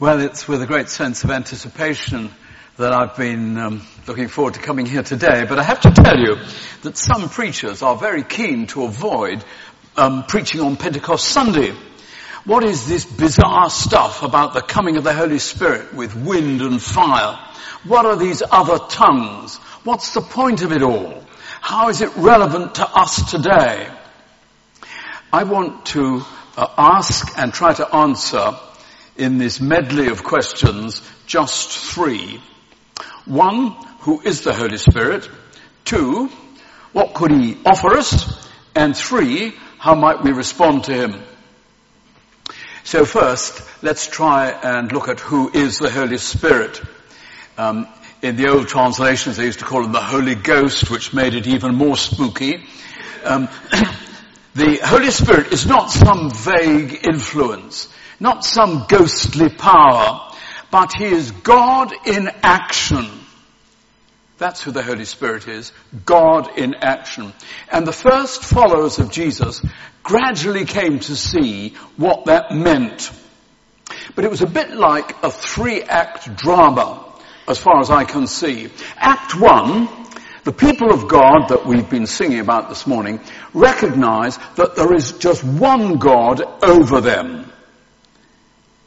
Well, it's with a great sense of anticipation that I've been um, looking forward to coming here today. But I have to tell you that some preachers are very keen to avoid um, preaching on Pentecost Sunday. What is this bizarre stuff about the coming of the Holy Spirit with wind and fire? What are these other tongues? What's the point of it all? How is it relevant to us today? I want to uh, ask and try to answer in this medley of questions just three. One, who is the Holy Spirit? Two, what could he offer us? And three, how might we respond to him? So first, let's try and look at who is the Holy Spirit. Um, in the old translations, they used to call him the Holy Ghost, which made it even more spooky. Um, the Holy Spirit is not some vague influence. Not some ghostly power, but He is God in action. That's who the Holy Spirit is. God in action. And the first followers of Jesus gradually came to see what that meant. But it was a bit like a three act drama, as far as I can see. Act one, the people of God that we've been singing about this morning recognize that there is just one God over them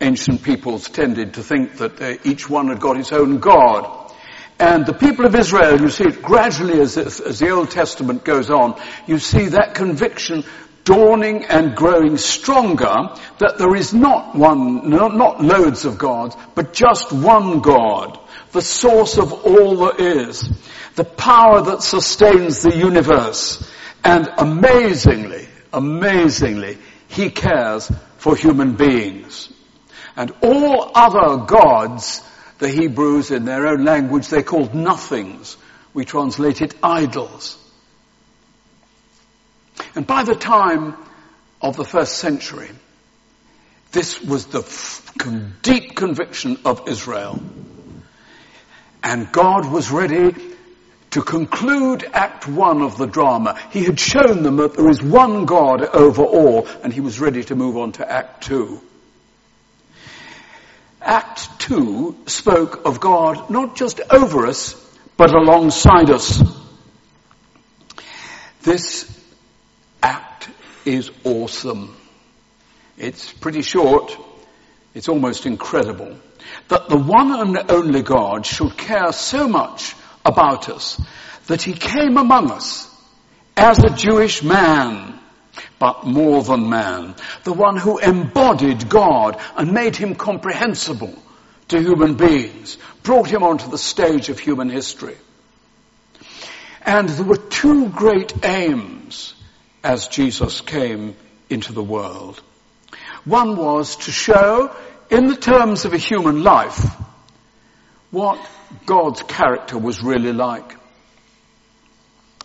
ancient peoples tended to think that uh, each one had got its own God. And the people of Israel, you see it gradually as, as the Old Testament goes on, you see that conviction dawning and growing stronger that there is not one, not loads of gods, but just one God, the source of all there is, the power that sustains the universe. And amazingly, amazingly, He cares for human beings. And all other gods, the Hebrews in their own language, they called nothings. We translate it idols. And by the time of the first century, this was the f- deep conviction of Israel. And God was ready to conclude Act One of the drama. He had shown them that there is one God over all, and he was ready to move on to Act Two. Act 2 spoke of God not just over us, but alongside us. This act is awesome. It's pretty short. It's almost incredible that the one and only God should care so much about us that he came among us as a Jewish man but more than man. The one who embodied God and made him comprehensible to human beings, brought him onto the stage of human history. And there were two great aims as Jesus came into the world. One was to show, in the terms of a human life, what God's character was really like.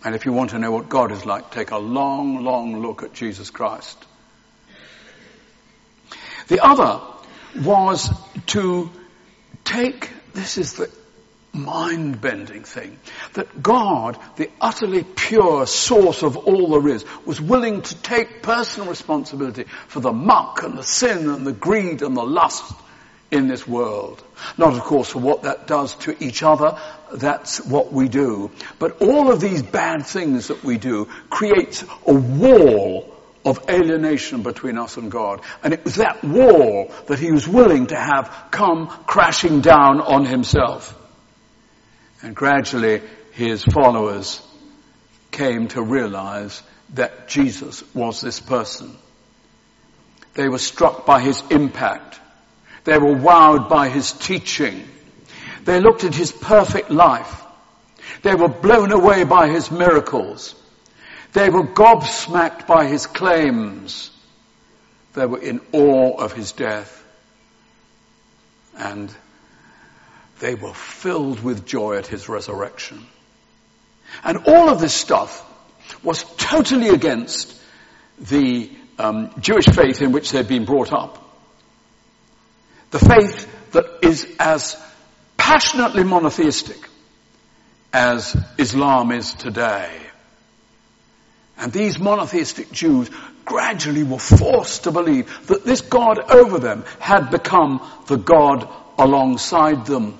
And if you want to know what God is like, take a long, long look at Jesus Christ. The other was to take, this is the mind bending thing, that God, the utterly pure source of all there is, was willing to take personal responsibility for the muck and the sin and the greed and the lust in this world. Not of course for what that does to each other, that's what we do. But all of these bad things that we do creates a wall of alienation between us and God. And it was that wall that he was willing to have come crashing down on himself. And gradually his followers came to realize that Jesus was this person. They were struck by his impact. They were wowed by his teaching. They looked at his perfect life. They were blown away by his miracles. They were gobsmacked by his claims. They were in awe of his death. And they were filled with joy at his resurrection. And all of this stuff was totally against the um, Jewish faith in which they'd been brought up. The faith that is as passionately monotheistic as Islam is today. And these monotheistic Jews gradually were forced to believe that this God over them had become the God alongside them.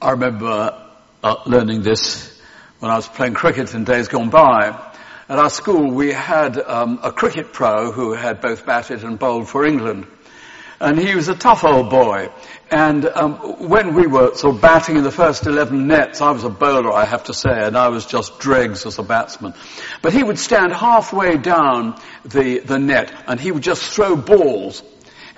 I remember uh, learning this when I was playing cricket in days gone by. At our school we had um, a cricket pro who had both batted and bowled for England. And he was a tough old boy. And um, when we were sort of batting in the first 11 nets, I was a bowler, I have to say, and I was just dregs as a batsman. But he would stand halfway down the, the net and he would just throw balls.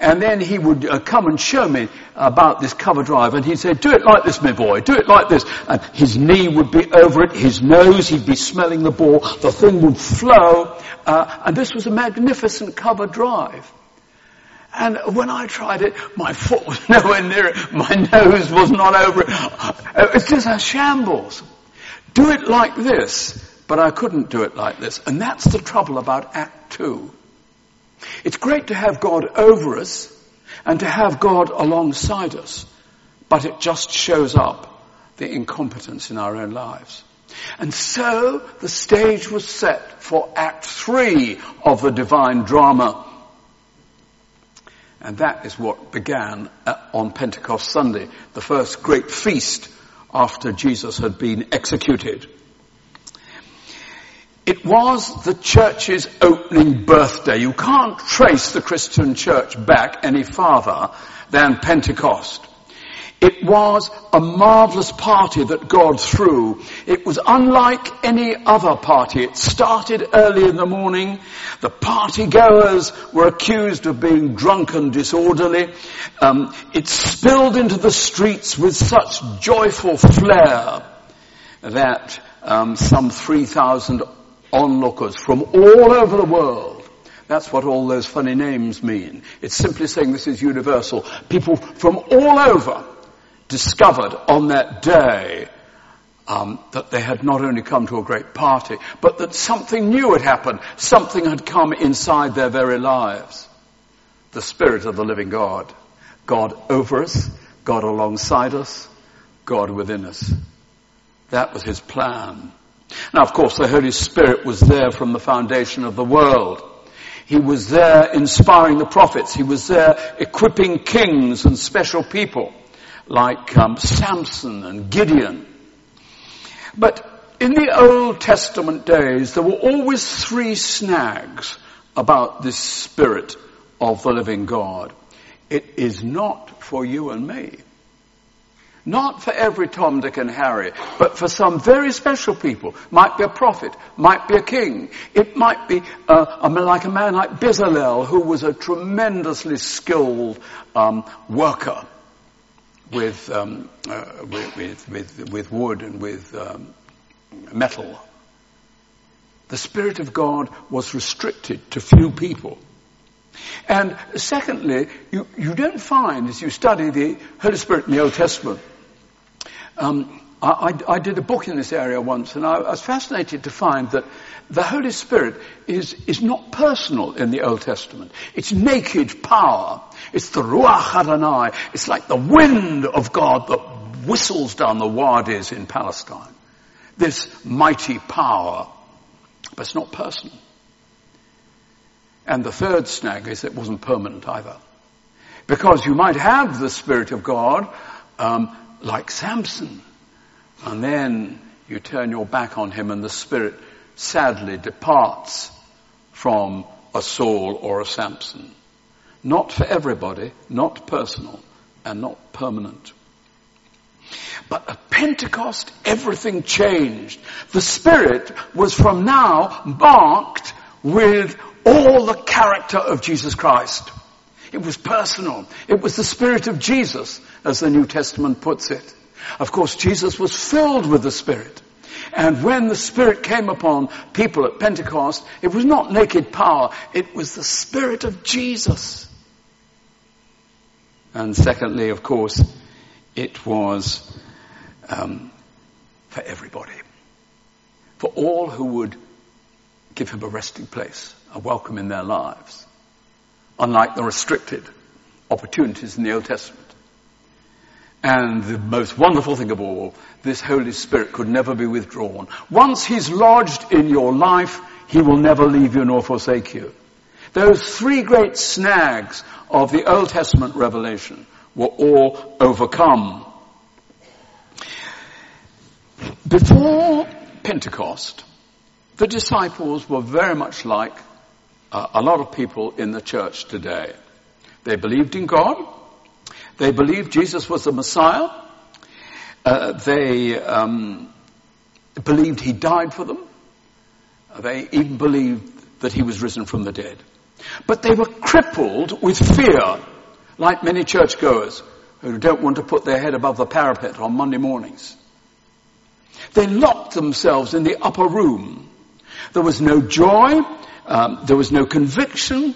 And then he would uh, come and show me about this cover drive and he'd say, do it like this, my boy, do it like this. And his knee would be over it, his nose, he'd be smelling the ball, the thing would flow, uh, and this was a magnificent cover drive. And when I tried it, my foot was nowhere near it. My nose was not over it. It's just a shambles. Do it like this. But I couldn't do it like this. And that's the trouble about Act 2. It's great to have God over us and to have God alongside us. But it just shows up the incompetence in our own lives. And so the stage was set for Act 3 of the divine drama and that is what began uh, on Pentecost Sunday, the first great feast after Jesus had been executed. It was the church's opening birthday. You can't trace the Christian church back any farther than Pentecost. It was a marvelous party that God threw. It was unlike any other party. It started early in the morning. The party goers were accused of being drunk and disorderly. Um, it spilled into the streets with such joyful flair that um, some 3,000 onlookers from all over the world that's what all those funny names mean. It's simply saying this is universal. People from all over discovered on that day um, that they had not only come to a great party, but that something new had happened. Something had come inside their very lives. The Spirit of the living God. God over us, God alongside us, God within us. That was His plan. Now of course the Holy Spirit was there from the foundation of the world. He was there inspiring the prophets. He was there equipping kings and special people like um, Samson and Gideon. But in the Old Testament days, there were always three snags about this Spirit of the living God. It is not for you and me. Not for every Tom, Dick and Harry, but for some very special people. Might be a prophet, might be a king. It might be uh, like a man like Bezalel, who was a tremendously skilled um, worker with, um, uh, with, with, with, wood and with um, metal. The Spirit of God was restricted to few people. And secondly, you, you don't find, as you study the Holy Spirit in the Old Testament, um, I, I, did a book in this area once, and I, I, was fascinated to find that the Holy Spirit is, is not personal in the Old Testament. It's naked power. It's the Ruach Adonai. It's like the wind of God that whistles down the wadis in Palestine. This mighty power, but it's not personal. And the third snag is it wasn't permanent either. Because you might have the Spirit of God, um, like Samson, and then you turn your back on him and the Spirit sadly departs from a Saul or a Samson. Not for everybody, not personal, and not permanent. But at Pentecost, everything changed. The Spirit was from now marked with all the character of Jesus Christ. It was personal. It was the Spirit of Jesus, as the New Testament puts it. Of course, Jesus was filled with the Spirit. And when the Spirit came upon people at Pentecost, it was not naked power, it was the Spirit of Jesus. And secondly, of course, it was um, for everybody. For all who would give him a resting place, a welcome in their lives. Unlike the restricted opportunities in the Old Testament. And the most wonderful thing of all, this Holy Spirit could never be withdrawn. Once He's lodged in your life, He will never leave you nor forsake you. Those three great snags of the Old Testament revelation were all overcome. Before Pentecost, the disciples were very much like uh, a lot of people in the church today. They believed in God. They believed Jesus was the Messiah. Uh, they um, believed he died for them. They even believed that he was risen from the dead. But they were crippled with fear, like many churchgoers who don't want to put their head above the parapet on Monday mornings. They locked themselves in the upper room. There was no joy. Um, there was no conviction.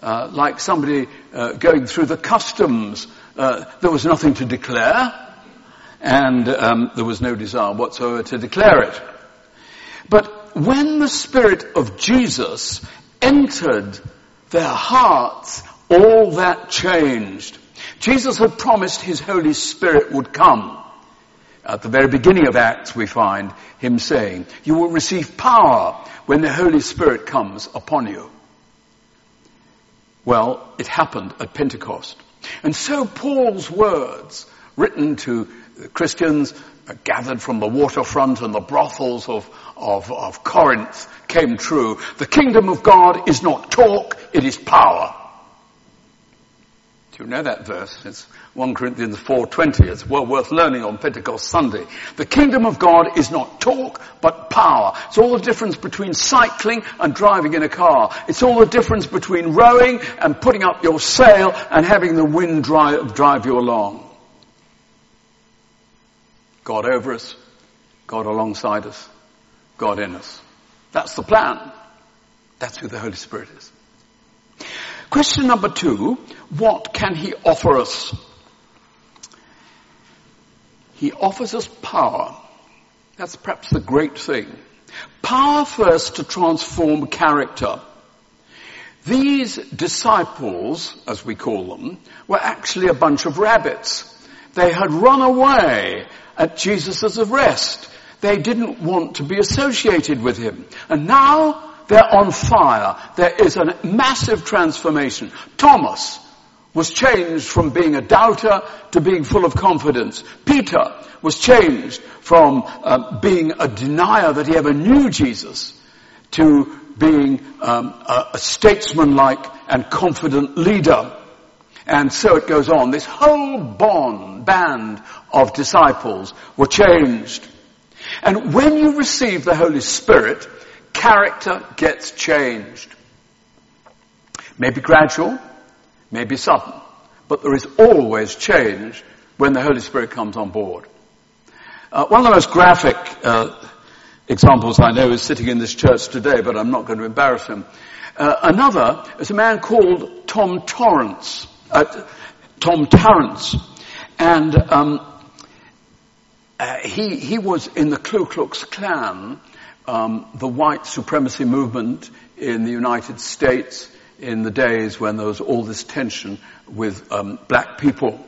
Uh, like somebody uh, going through the customs, uh, there was nothing to declare, and um, there was no desire whatsoever to declare it. But when the Spirit of Jesus entered their hearts, all that changed. Jesus had promised His Holy Spirit would come. At the very beginning of Acts we find Him saying, you will receive power when the Holy Spirit comes upon you. Well, it happened at Pentecost. And so Paul's words, written to Christians uh, gathered from the waterfront and the brothels of, of, of Corinth, came true. The kingdom of God is not talk, it is power. Do you know that verse? It's 1 Corinthians 4.20. It's well worth learning on Pentecost Sunday. The kingdom of God is not talk, but power. It's all the difference between cycling and driving in a car. It's all the difference between rowing and putting up your sail and having the wind drive, drive you along. God over us, God alongside us, God in us. That's the plan. That's who the Holy Spirit is. Question number two, what can he offer us? He offers us power. That's perhaps the great thing. Power first to transform character. These disciples, as we call them, were actually a bunch of rabbits. They had run away at Jesus' arrest. They didn't want to be associated with him. And now they're on fire. There is a massive transformation. Thomas was changed from being a doubter to being full of confidence. Peter was changed from uh, being a denier that he ever knew Jesus to being um, a, a statesman-like and confident leader. And so it goes on. This whole bond, band of disciples were changed. And when you receive the Holy Spirit, character gets changed. Maybe gradual, maybe sudden, but there is always change when the Holy Spirit comes on board. Uh, one of the most graphic uh, examples I know is sitting in this church today, but I'm not going to embarrass him. Uh, another is a man called Tom Torrance, uh, Tom Tarrants, and um, uh, he he was in the Ku Klux Klan um, the white supremacy movement in the United States in the days when there was all this tension with um, black people.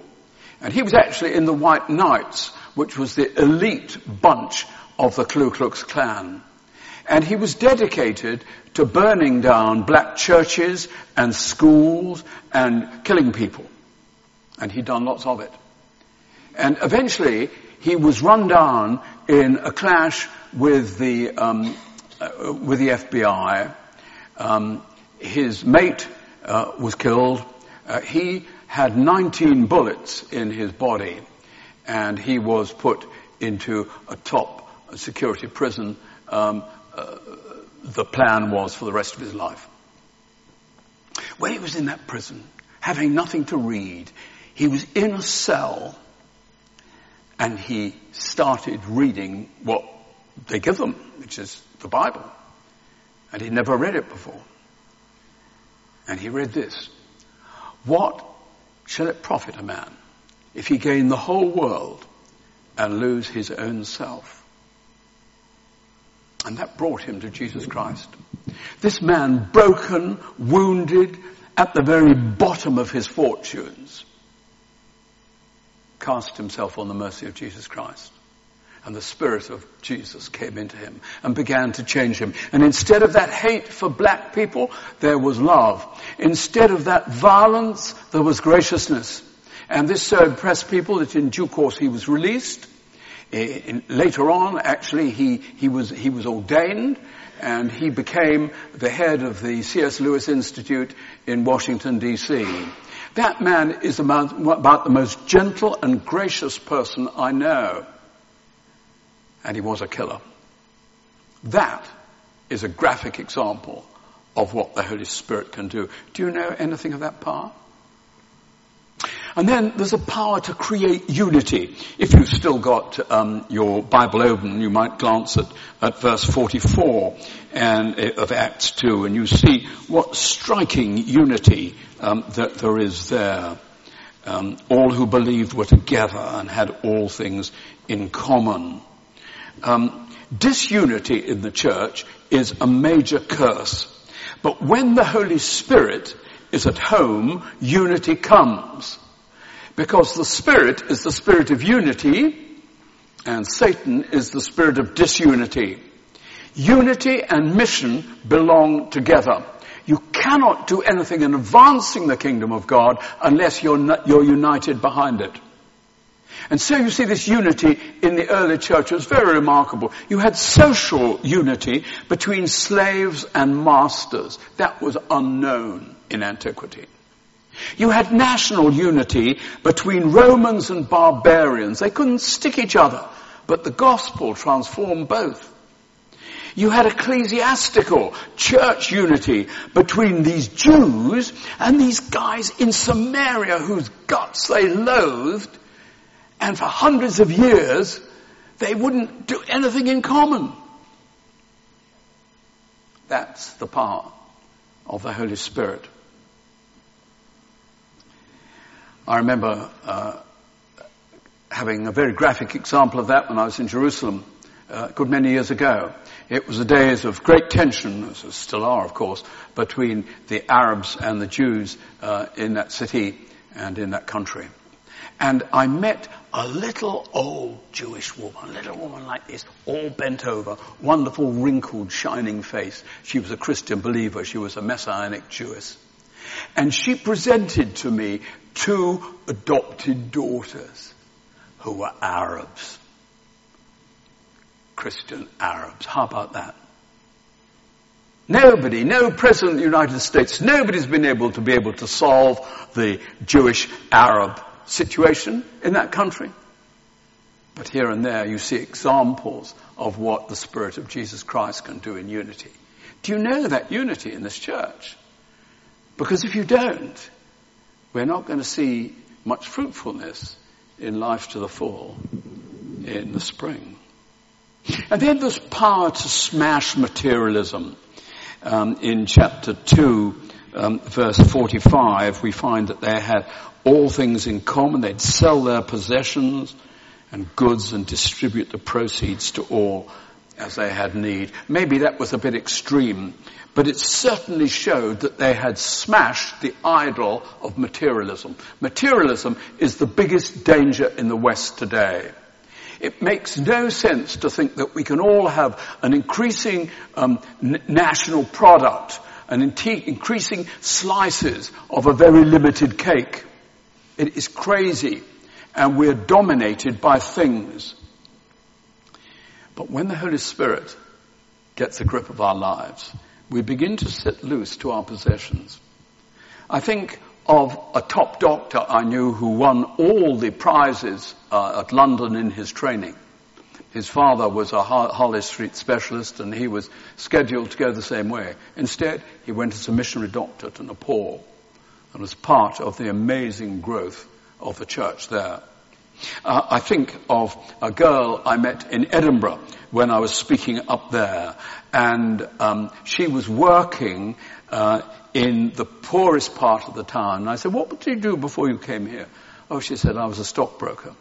And he was actually in the White Knights, which was the elite bunch of the Ku Klux Klan. And he was dedicated to burning down black churches and schools and killing people. And he'd done lots of it. And eventually he was run down in a clash with the um, uh, with the FBI. Um, his mate uh, was killed. Uh, he had 19 bullets in his body, and he was put into a top security prison. Um, uh, the plan was for the rest of his life. When he was in that prison, having nothing to read, he was in a cell and he started reading what they give them, which is the Bible. And he'd never read it before. And he read this. What shall it profit a man if he gain the whole world and lose his own self? And that brought him to Jesus Christ. This man broken, wounded, at the very bottom of his fortunes, cast himself on the mercy of Jesus Christ. And the Spirit of Jesus came into him and began to change him. And instead of that hate for black people, there was love. Instead of that violence, there was graciousness. And this so impressed people that in due course he was released. Eh, in, later on, actually, he, he, was, he was ordained and he became the head of the C.S. Lewis Institute in Washington, D.C. That man is about, about the most gentle and gracious person I know. And he was a killer. That is a graphic example of what the Holy Spirit can do. Do you know anything of that power? And then there's a power to create unity. If you've still got um, your Bible open, you might glance at, at verse 44 and, uh, of Acts 2, and you see what striking unity um, that there is there. Um, all who believed were together and had all things in common. Um, disunity in the church is a major curse. But when the Holy Spirit is at home, unity comes. Because the Spirit is the Spirit of unity and Satan is the Spirit of disunity. Unity and mission belong together. You cannot do anything in advancing the kingdom of God unless you're, you're united behind it. And so you see this unity in the early church was very remarkable. You had social unity between slaves and masters. That was unknown in antiquity. You had national unity between Romans and barbarians. They couldn't stick each other, but the gospel transformed both. You had ecclesiastical church unity between these Jews and these guys in Samaria whose guts they loathed, and for hundreds of years they wouldn't do anything in common. That's the power of the Holy Spirit. I remember uh, having a very graphic example of that when I was in Jerusalem uh, a good many years ago. It was the days of great tension, as still are of course, between the Arabs and the Jews uh, in that city and in that country. And I met a little old Jewish woman, a little woman like this, all bent over, wonderful wrinkled shining face. She was a Christian believer, she was a Messianic Jewess. And she presented to me two adopted daughters who were Arabs. Christian Arabs. How about that? Nobody, no president of the United States, nobody's been able to be able to solve the Jewish Arab situation in that country. But here and there you see examples of what the Spirit of Jesus Christ can do in unity. Do you know that unity in this church? Because if you don't, we're not going to see much fruitfulness in life to the full in the spring. And then there's power to smash materialism. Um, in chapter 2, um, verse 45, we find that they had all things in common. They'd sell their possessions and goods and distribute the proceeds to all as they had need. Maybe that was a bit extreme, but it certainly showed that they had smashed the idol of materialism. Materialism is the biggest danger in the West today. It makes no sense to think that we can all have an increasing um, n- national product, an in- increasing slices of a very limited cake. It is crazy, and we're dominated by things. But when the Holy Spirit gets a grip of our lives, we begin to sit loose to our possessions. I think of a top doctor I knew who won all the prizes uh, at London in his training. His father was a Harley Street specialist and he was scheduled to go the same way. Instead, he went as a missionary doctor to Nepal and was part of the amazing growth of the church there. Uh, I think of a girl I met in Edinburgh when I was speaking up there, and um, she was working uh, in the poorest part of the town. And I said, "What did you do before you came here?" Oh, she said, "I was a stockbroker."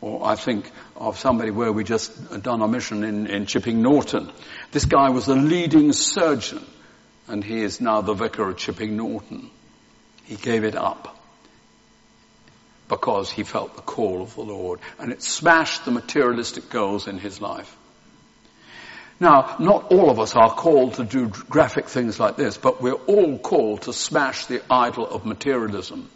Or I think of somebody where we just done a mission in, in Chipping Norton. This guy was the leading surgeon, and he is now the vicar of Chipping Norton. He gave it up because he felt the call of the Lord and it smashed the materialistic goals in his life. Now, not all of us are called to do graphic things like this, but we're all called to smash the idol of materialism.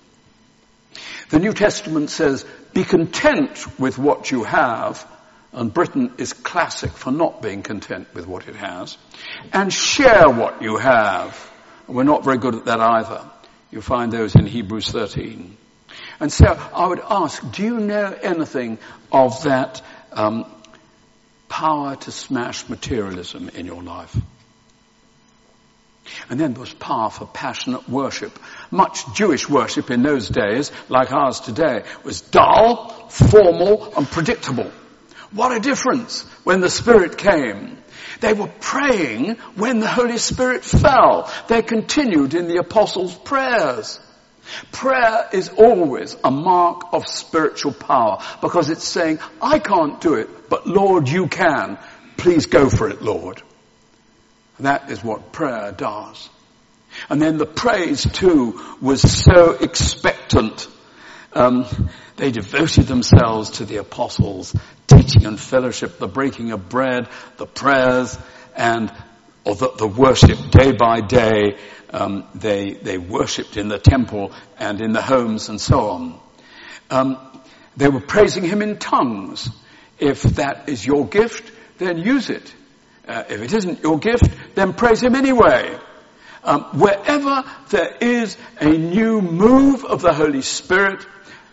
The New Testament says, be content with what you have, and Britain is classic for not being content with what it has, and share what you have. We're not very good at that either. You find those in Hebrews 13. And so I would ask, do you know anything of that um, power to smash materialism in your life? And then there was power for passionate worship. Much Jewish worship in those days, like ours today, was dull, formal, and predictable. What a difference when the Spirit came. They were praying when the Holy Spirit fell. They continued in the apostles' prayers. Prayer is always a mark of spiritual power because it's saying, I can't do it, but Lord, you can. Please go for it, Lord. That is what prayer does. And then the praise too was so expectant. Um, they devoted themselves to the apostles, teaching and fellowship, the breaking of bread, the prayers, and or the, the worship day by day. Um, they they worshipped in the temple and in the homes and so on. Um, they were praising him in tongues. If that is your gift, then use it. Uh, if it isn't your gift, then praise him anyway. Um, wherever there is a new move of the Holy Spirit,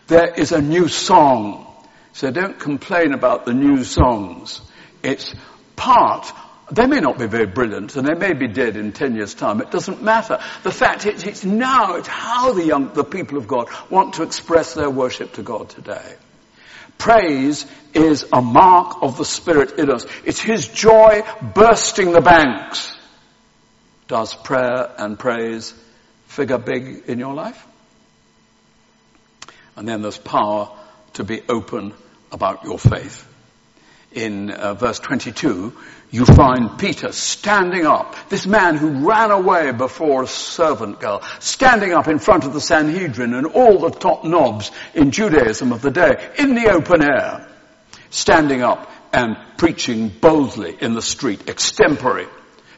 there is a new song. So don't complain about the new songs. It's part they may not be very brilliant and they may be dead in 10 years time. It doesn't matter. The fact is it's now, it's how the young, the people of God want to express their worship to God today. Praise is a mark of the Spirit in us. It's His joy bursting the banks. Does prayer and praise figure big in your life? And then there's power to be open about your faith. In uh, verse 22, you find Peter standing up, this man who ran away before a servant girl, standing up in front of the Sanhedrin and all the top knobs in Judaism of the day, in the open air, standing up and preaching boldly in the street, extempore,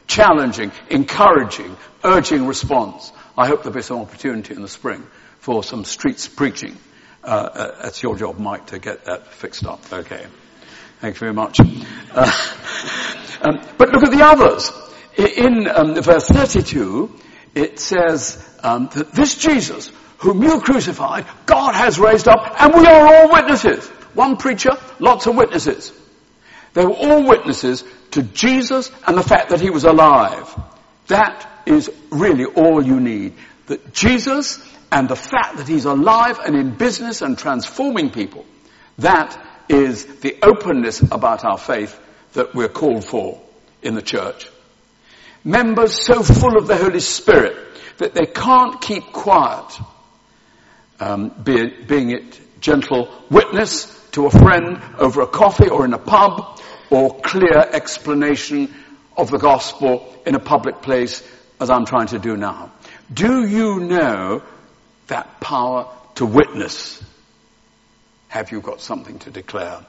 challenging, encouraging, urging response. I hope there'll be some opportunity in the spring for some streets preaching. Uh, uh, it's your job, Mike, to get that fixed up. Okay. Thank you very much. Uh, um, but look at the others. In um, verse 32, it says um, that this Jesus, whom you crucified, God has raised up, and we are all witnesses. One preacher, lots of witnesses. They were all witnesses to Jesus and the fact that he was alive. That is really all you need. That Jesus and the fact that he's alive and in business and transforming people, that is the openness about our faith that we're called for in the church. Members so full of the Holy Spirit that they can't keep quiet, um, be it, being it gentle witness to a friend over a coffee or in a pub, or clear explanation of the gospel in a public place as I'm trying to do now. Do you know that power to witness? Have you got something to declare?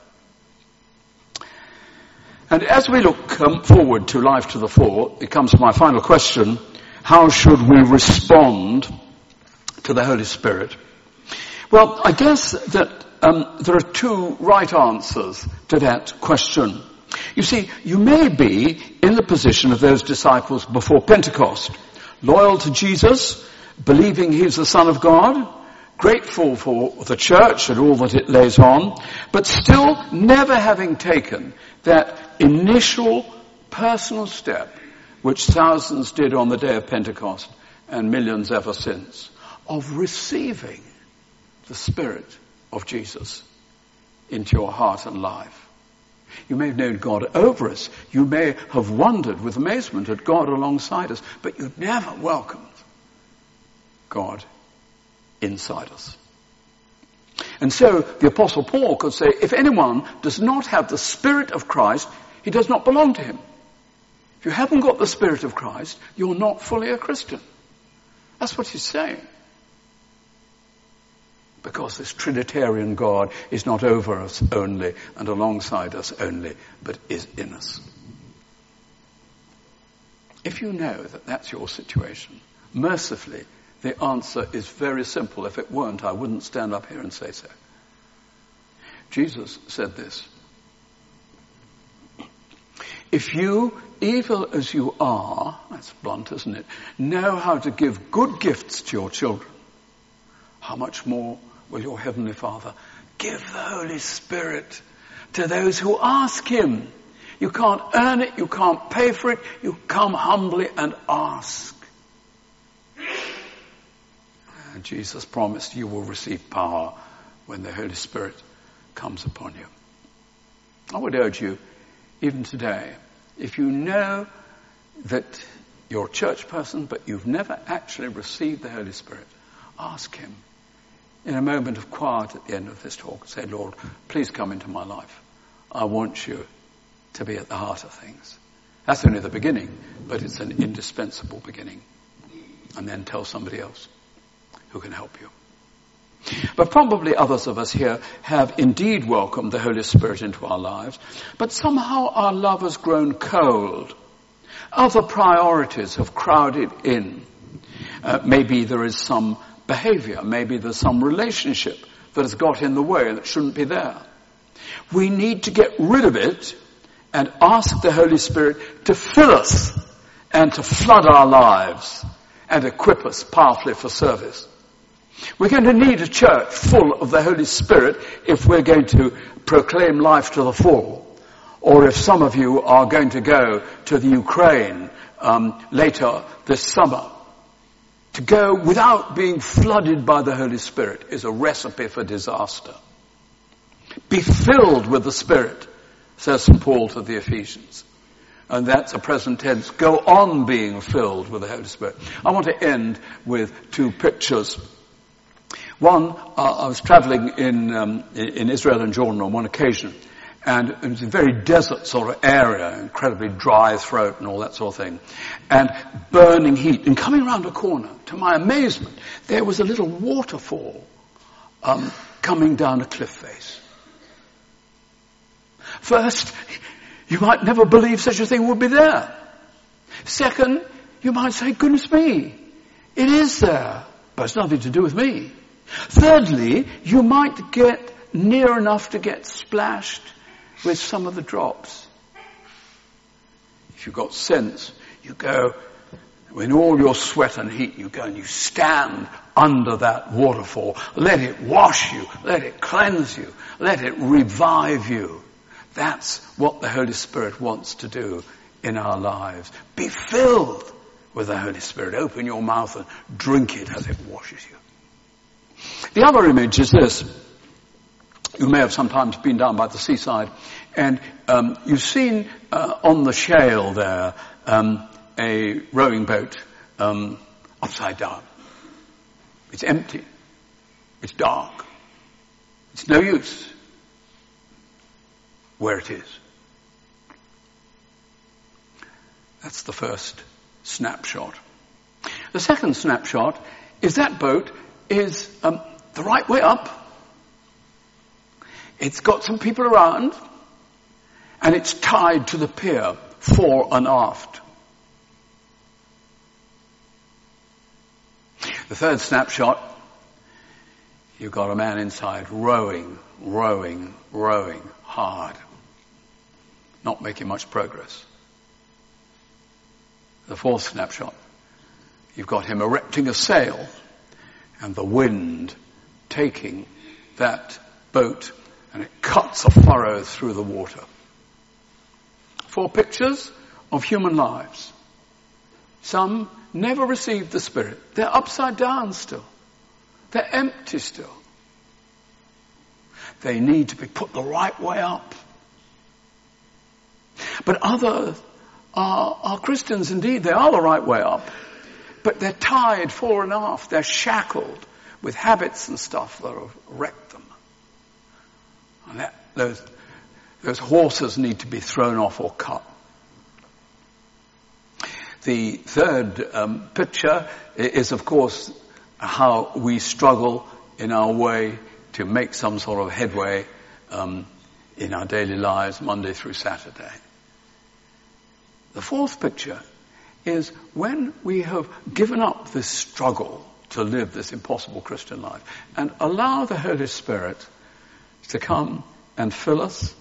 And as we look um, forward to life to the fore, it comes to my final question. How should we respond to the Holy Spirit? Well, I guess that um, there are two right answers to that question. You see, you may be in the position of those disciples before Pentecost, loyal to Jesus, believing he's the Son of God, grateful for the church and all that it lays on, but still never having taken that initial personal step which thousands did on the day of Pentecost and millions ever since of receiving the Spirit of Jesus into your heart and life. You may have known God over us. You may have wondered with amazement at God alongside us, but you've never welcomed God inside us. And so the apostle Paul could say, if anyone does not have the Spirit of Christ, he does not belong to him. If you haven't got the Spirit of Christ, you're not fully a Christian. That's what he's saying. Because this Trinitarian God is not over us only and alongside us only, but is in us. If you know that that's your situation, mercifully, the answer is very simple. If it weren't, I wouldn't stand up here and say so. Jesus said this. If you, evil as you are, that's blunt, isn't it, know how to give good gifts to your children, how much more will your Heavenly Father give the Holy Spirit to those who ask Him? You can't earn it, you can't pay for it, you come humbly and ask. And Jesus promised you will receive power when the Holy Spirit comes upon you. I would urge you, even today, if you know that you're a church person, but you've never actually received the Holy Spirit, ask Him in a moment of quiet at the end of this talk. Say, Lord, please come into my life. I want you to be at the heart of things. That's only the beginning, but it's an indispensable beginning. And then tell somebody else who can help you. But probably others of us here have indeed welcomed the Holy Spirit into our lives, but somehow our love has grown cold. Other priorities have crowded in. Uh, maybe there is some behavior, maybe there's some relationship that has got in the way that shouldn't be there. We need to get rid of it and ask the Holy Spirit to fill us and to flood our lives and equip us powerfully for service. We're going to need a church full of the Holy Spirit if we're going to proclaim life to the full. Or if some of you are going to go to the Ukraine um, later this summer. To go without being flooded by the Holy Spirit is a recipe for disaster. Be filled with the Spirit, says St. Paul to the Ephesians. And that's a present tense. Go on being filled with the Holy Spirit. I want to end with two pictures one, uh, I was traveling in, um, in Israel and Jordan on one occasion, and it was a very desert sort of area, incredibly dry throat and all that sort of thing, and burning heat. And coming around a corner, to my amazement, there was a little waterfall um, coming down a cliff face. First, you might never believe such a thing would be there. Second, you might say, goodness me, it is there, but it's nothing to do with me. Thirdly, you might get near enough to get splashed with some of the drops. If you've got sense, you go, in all your sweat and heat, you go and you stand under that waterfall. Let it wash you. Let it cleanse you. Let it revive you. That's what the Holy Spirit wants to do in our lives. Be filled with the Holy Spirit. Open your mouth and drink it as it washes you. The other image is this. You may have sometimes been down by the seaside and um, you've seen uh, on the shale there um, a rowing boat um, upside down. It's empty. It's dark. It's no use where it is. That's the first snapshot. The second snapshot is that boat is um, the right way up. It's got some people around, and it's tied to the pier fore and aft. The third snapshot, you've got a man inside rowing, rowing, rowing hard, not making much progress. The fourth snapshot, you've got him erecting a sail and the wind taking that boat and it cuts a furrow through the water. Four pictures of human lives. Some never received the Spirit. They're upside down still. They're empty still. They need to be put the right way up. But others are, are Christians indeed. They are the right way up. But they're tied fore and aft. They're shackled with habits and stuff that have wrecked them. And that, those, those hawsers need to be thrown off or cut. The third um, picture is, of course, how we struggle in our way to make some sort of headway um, in our daily lives, Monday through Saturday. The fourth picture is when we have given up this struggle to live this impossible Christian life and allow the Holy Spirit to come and fill us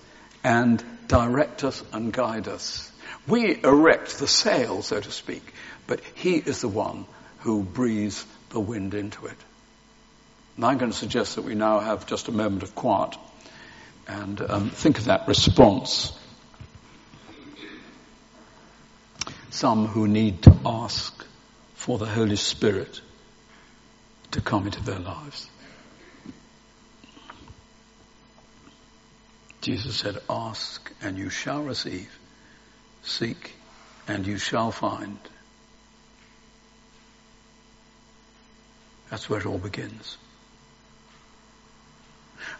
and direct us and guide us. We erect the sail, so to speak, but He is the one who breathes the wind into it. And I'm going to suggest that we now have just a moment of quiet and um, think of that response. Some who need to ask for the Holy Spirit to come into their lives. Jesus said, ask and you shall receive. Seek and you shall find. That's where it all begins.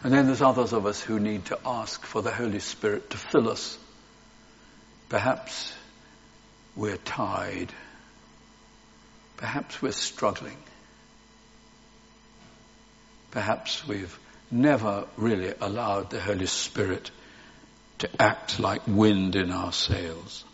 And then there's others of us who need to ask for the Holy Spirit to fill us. Perhaps we're tired. Perhaps we're struggling. Perhaps we've never really allowed the Holy Spirit to act like wind in our sails.